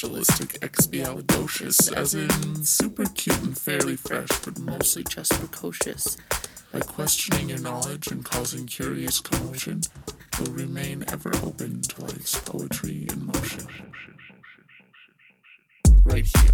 fragilistic, expialidocious, as in super cute and fairly fresh, but mostly just precocious. By questioning your knowledge and causing curious commotion, will remain ever open to life's poetry in motion. Right here.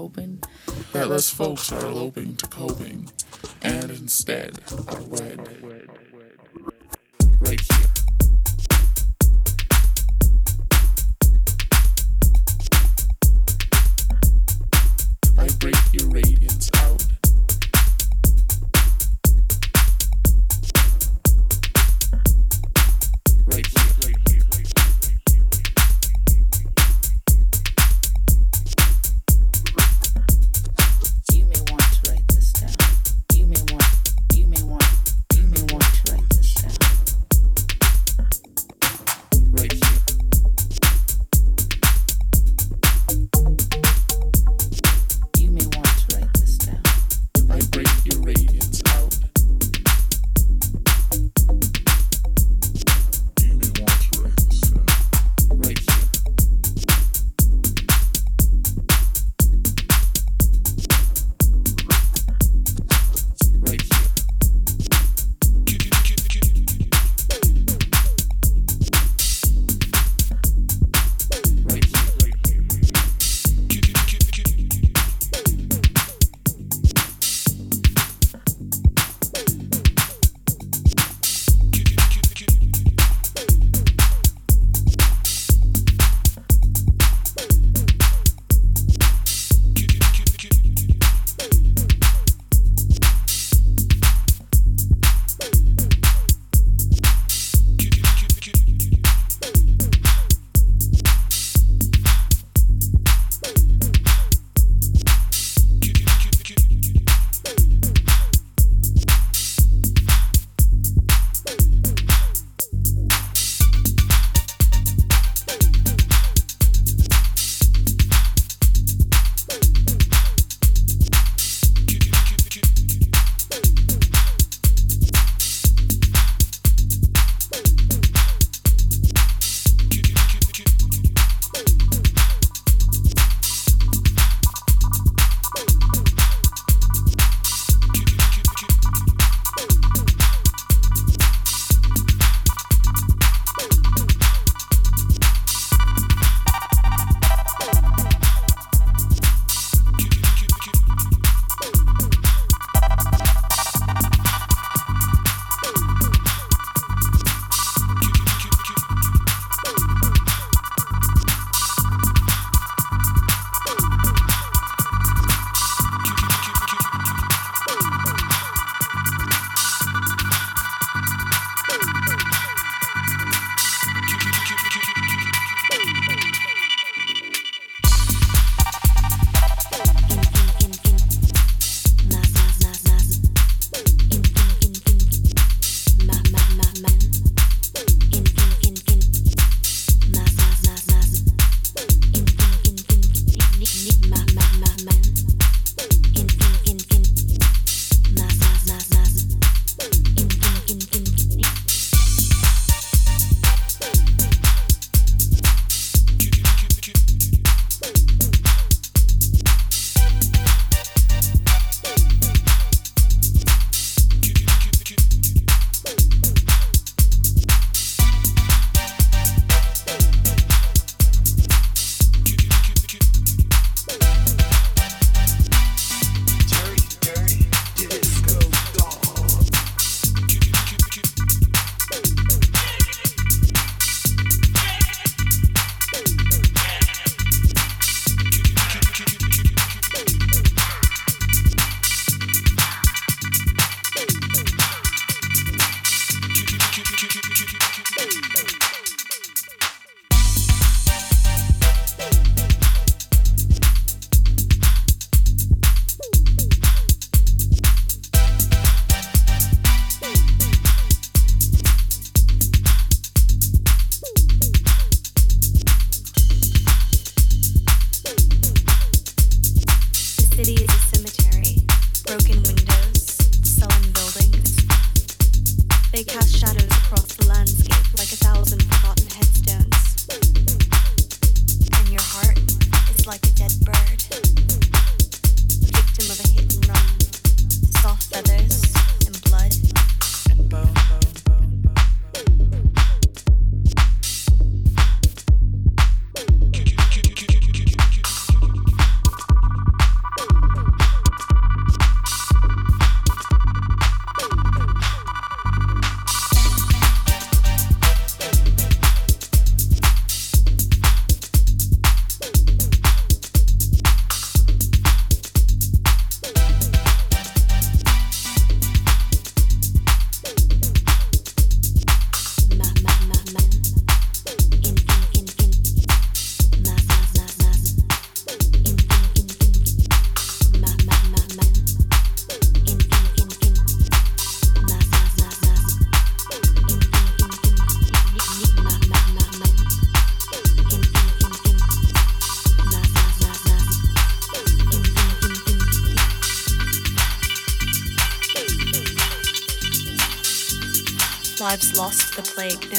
hoping that less folks are eloping to coping, and instead are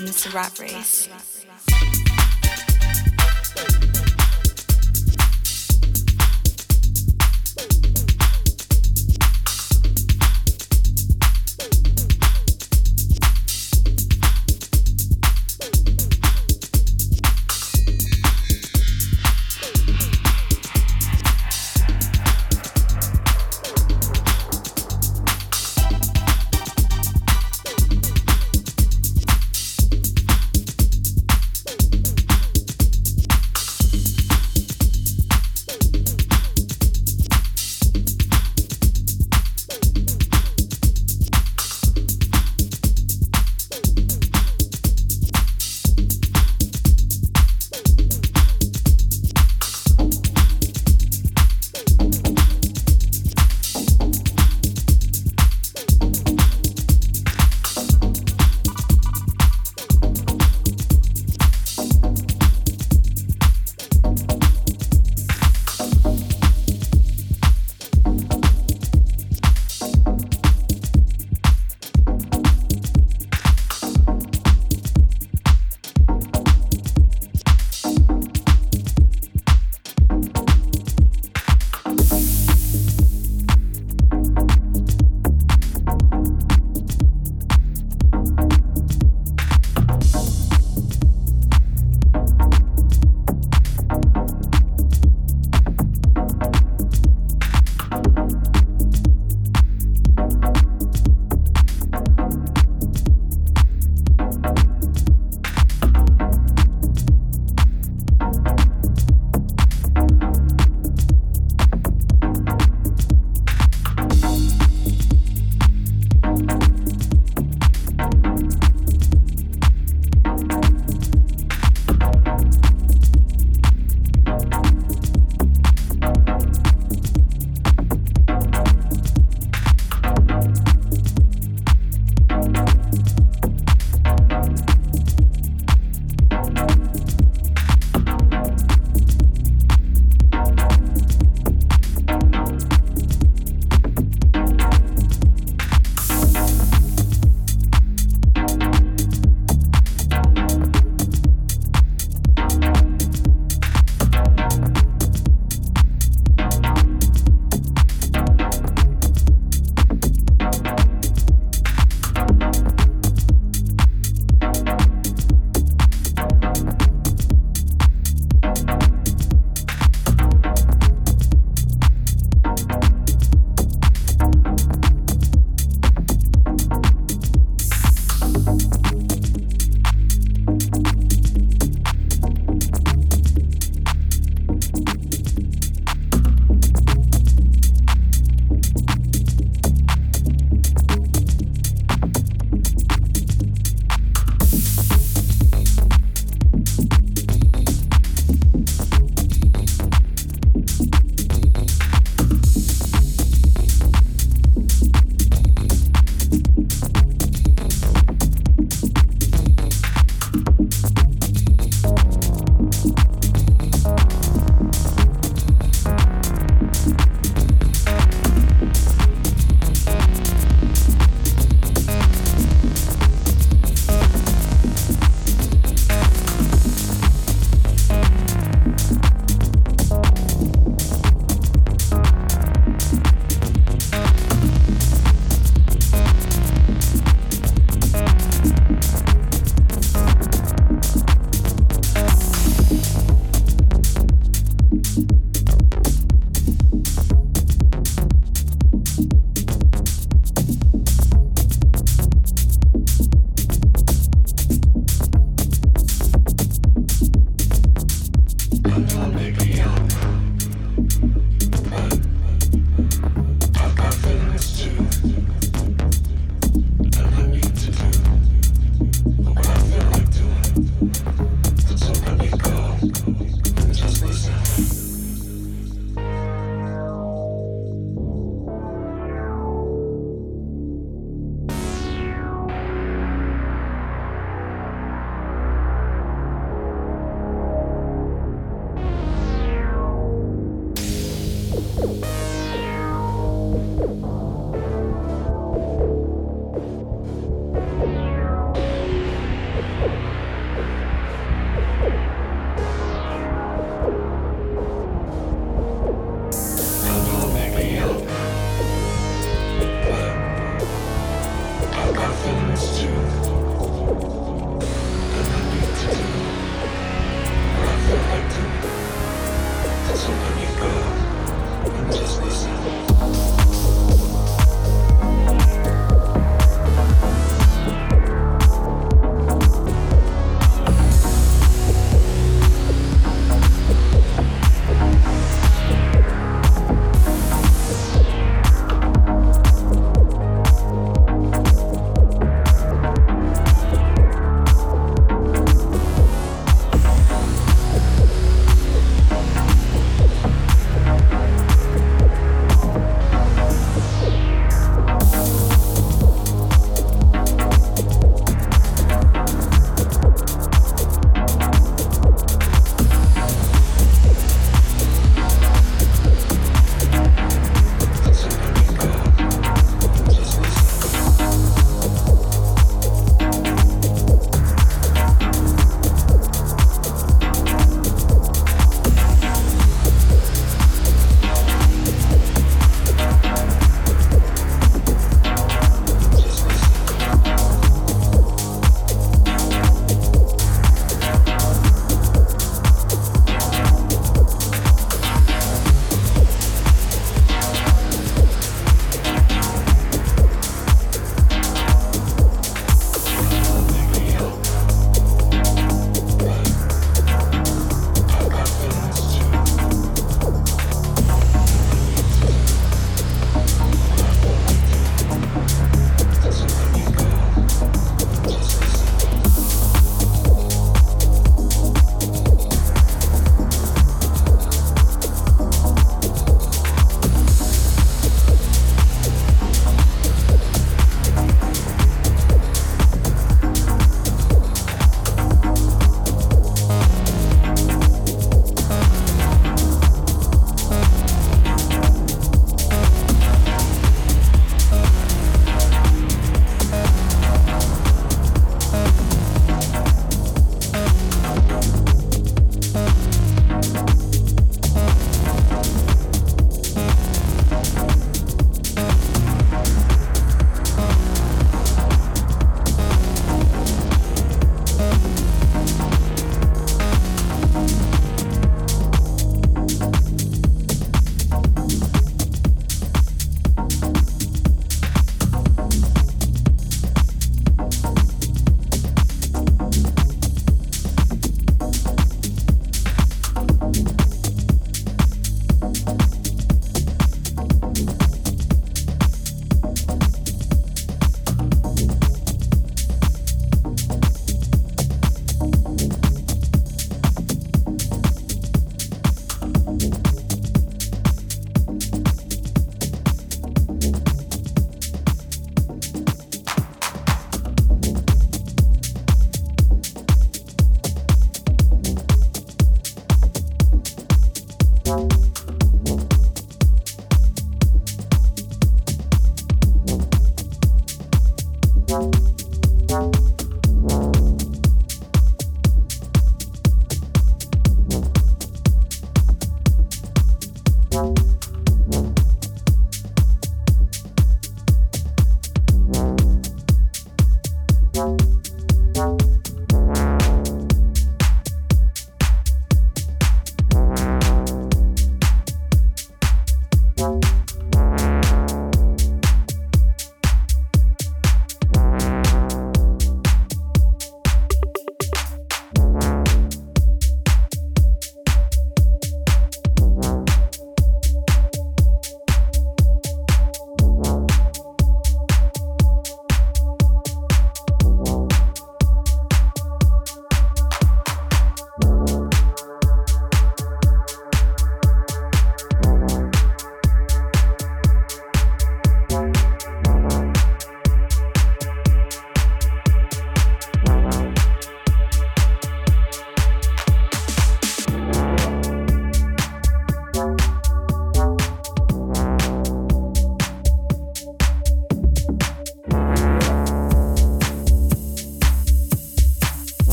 known as the.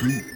Beat.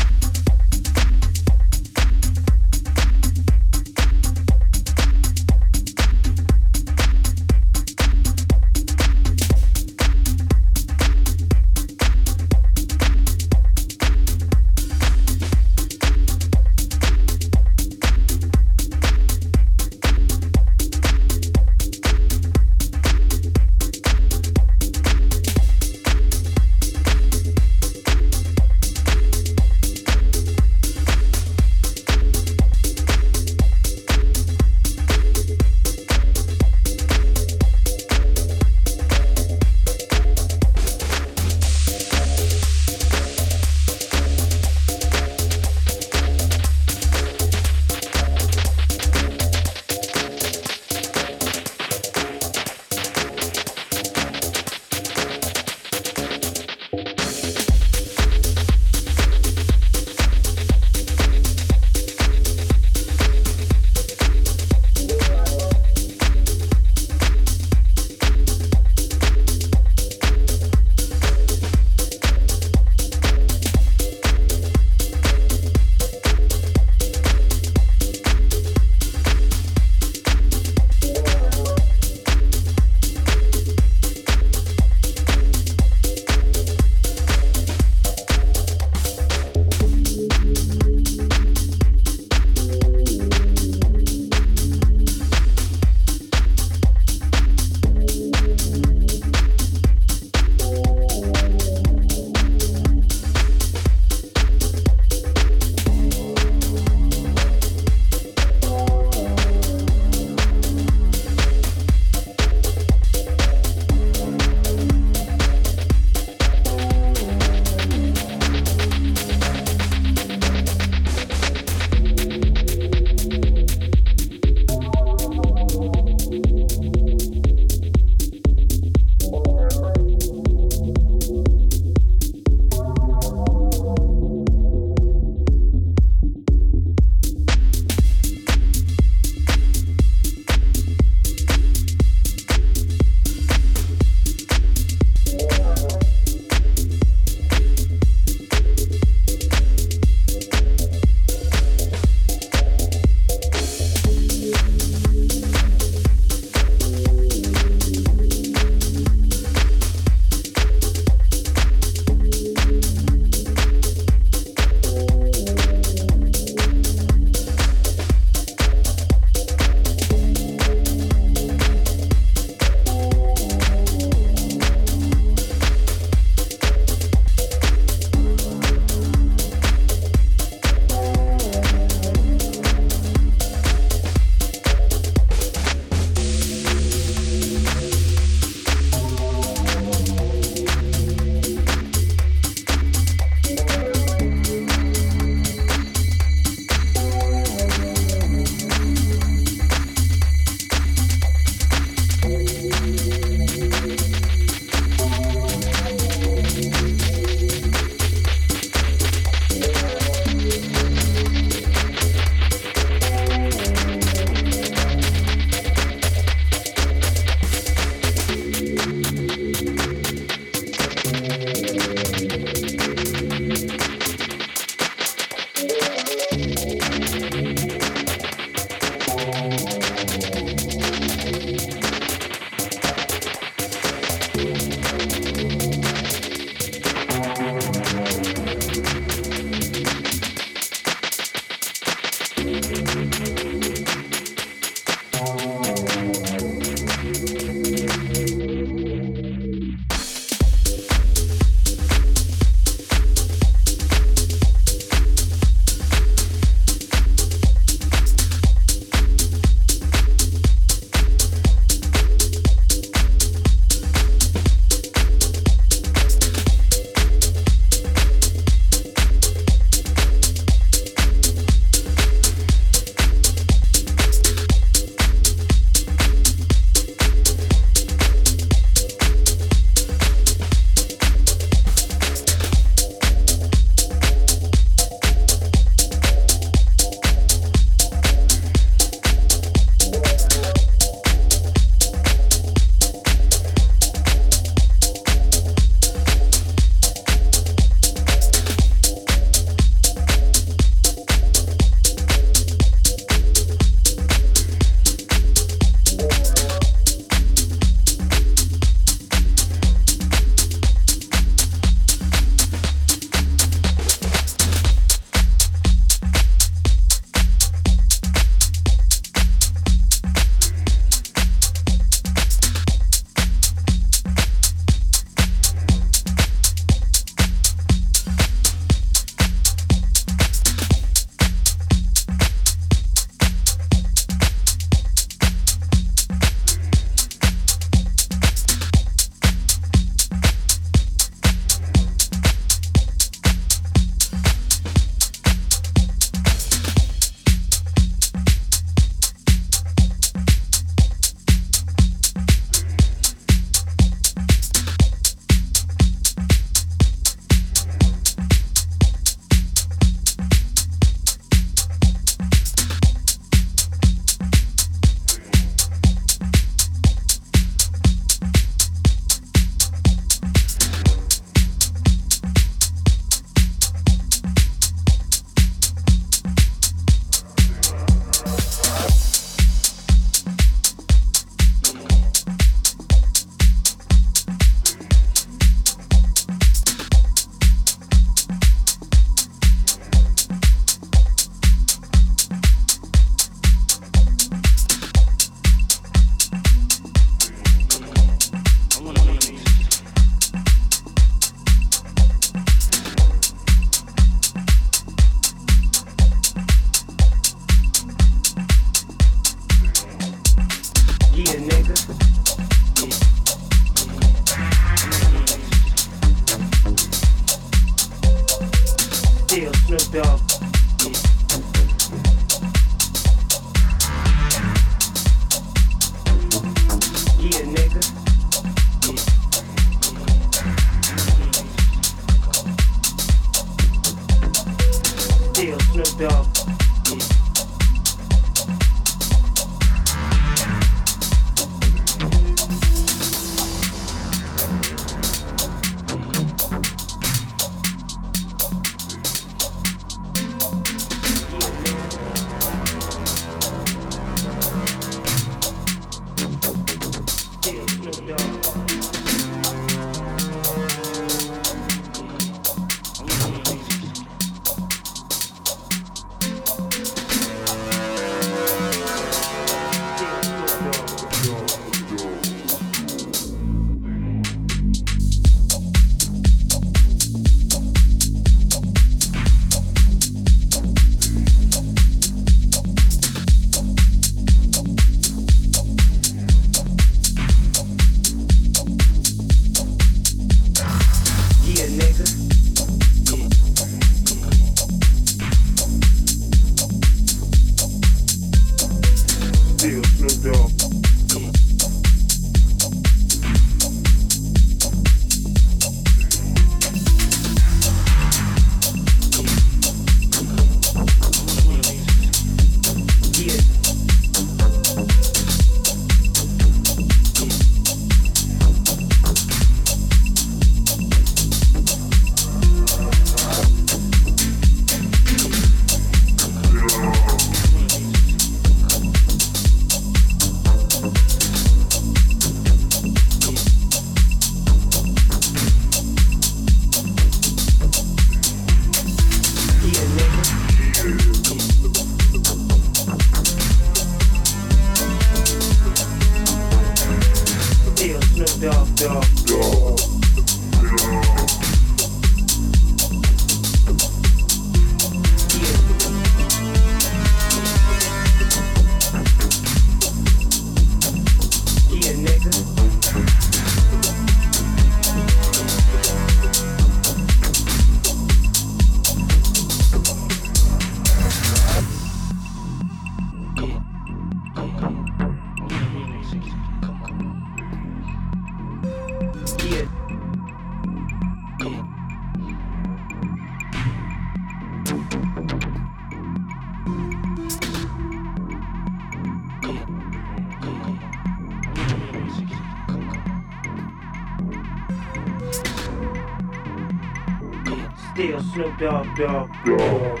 dub, dub, dub,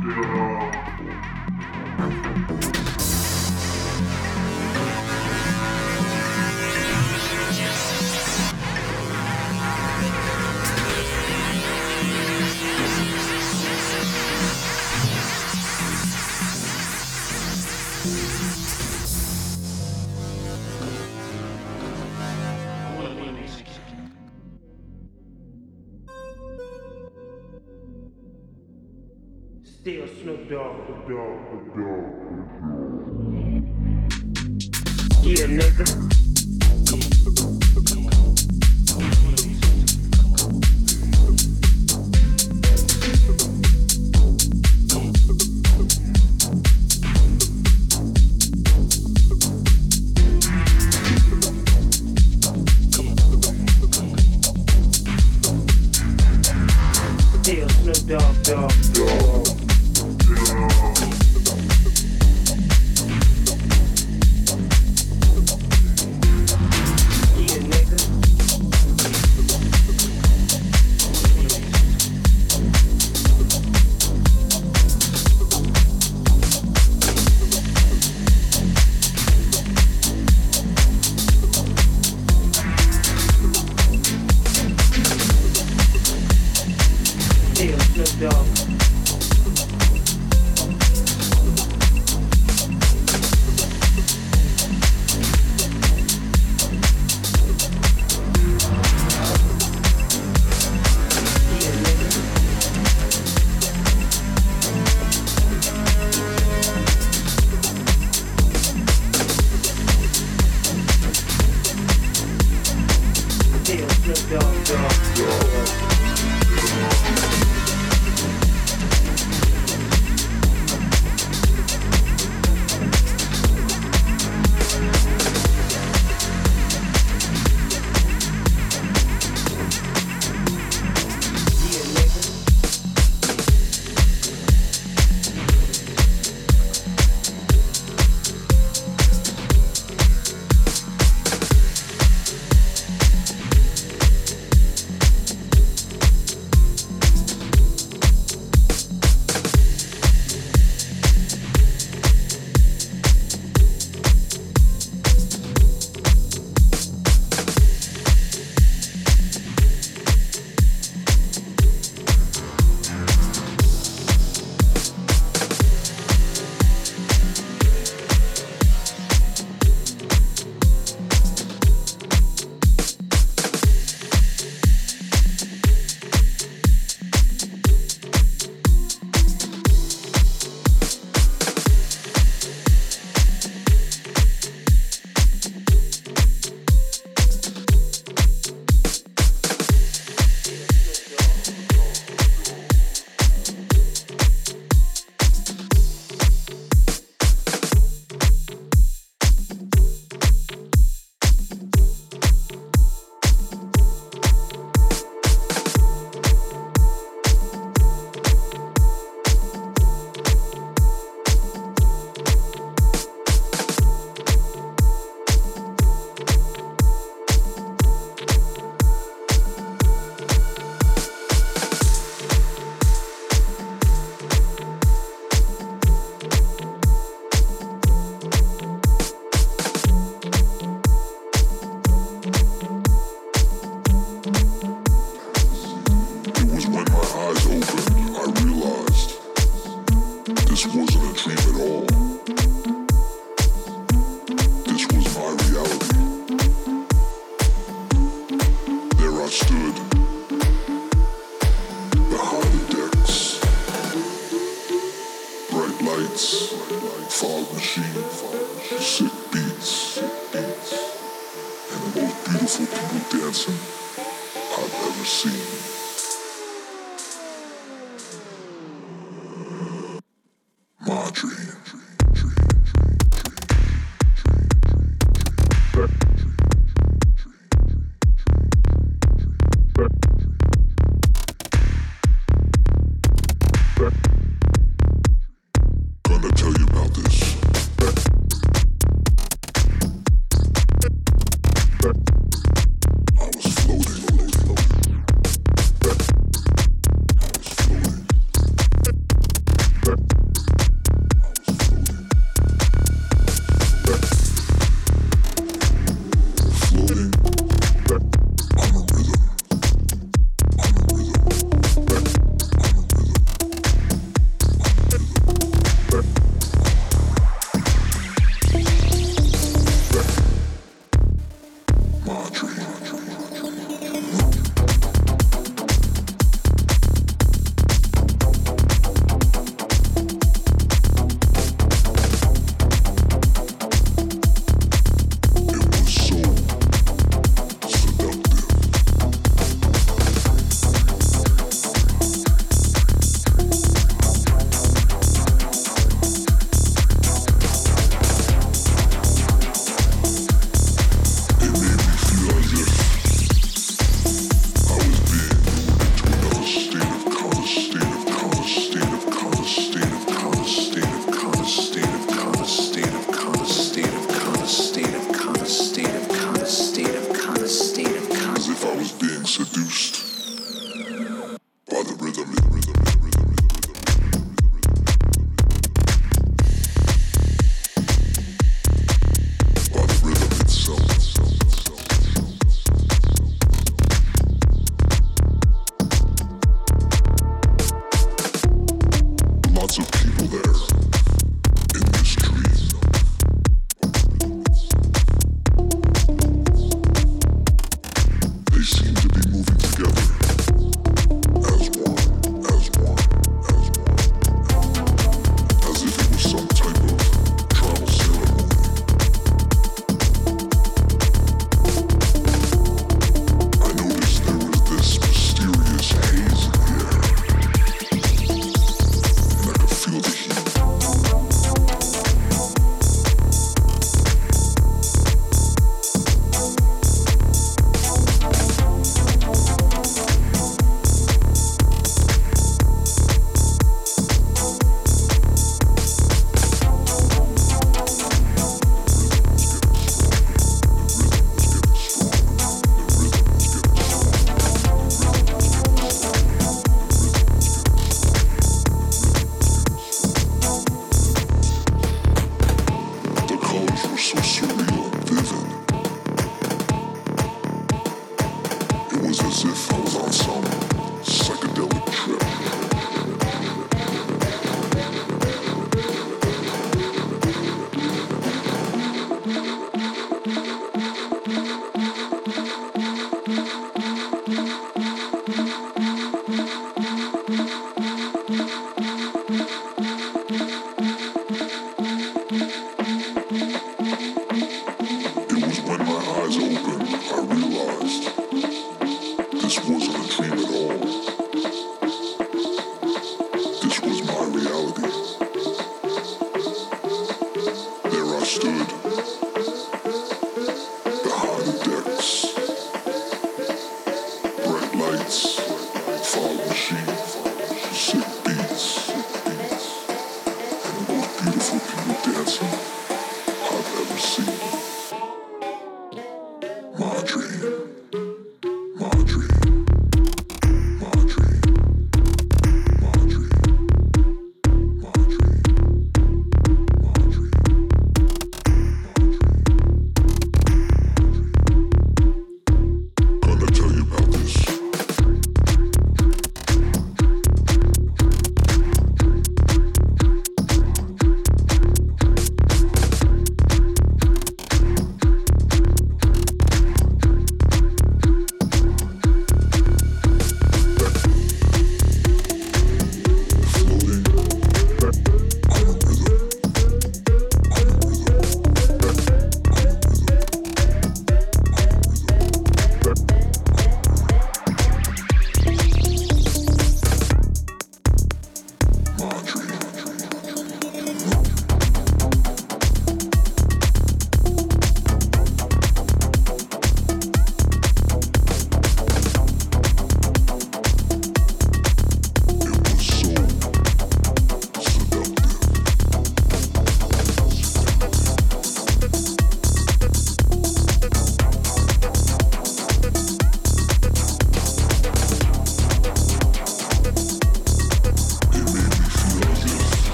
dub. Still Snoop Dogg. Dogg, Dogg, Dogg. Yeah, nigga.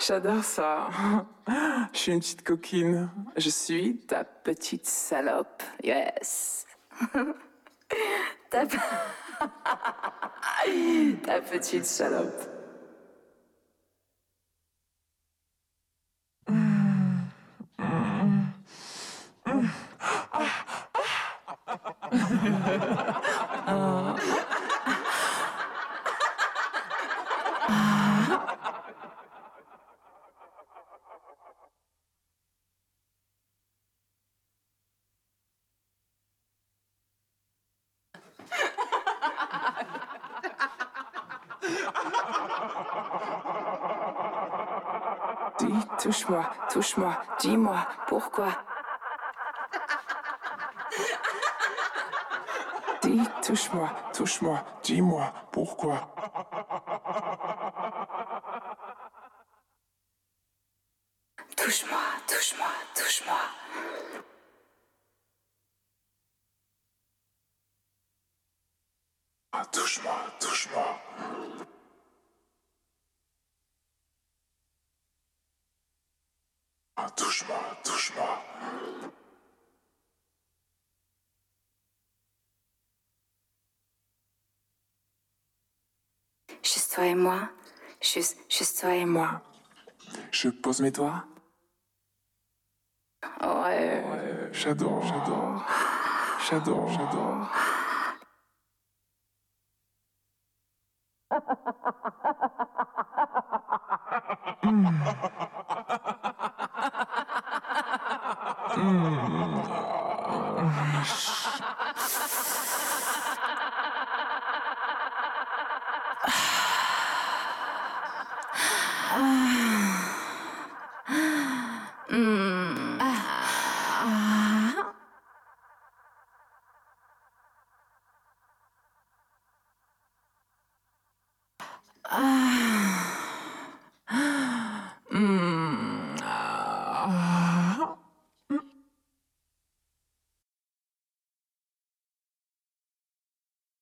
J'adore ça. Je suis une petite coquine. Je suis ta petite salope. Yes. ta... ta petite salope. pourquoi. Dis, touche-moi, touche-moi, dis-moi pourquoi. Touche-moi, touche-moi, touche-moi. Ah, touche-moi, touche-moi. Touche-moi, touche-moi. Juste toi et moi. Juste, juste toi et moi. Je pose mes doigts. Ouais. ouais j'adore, j'adore. J'adore, j'adore. うん。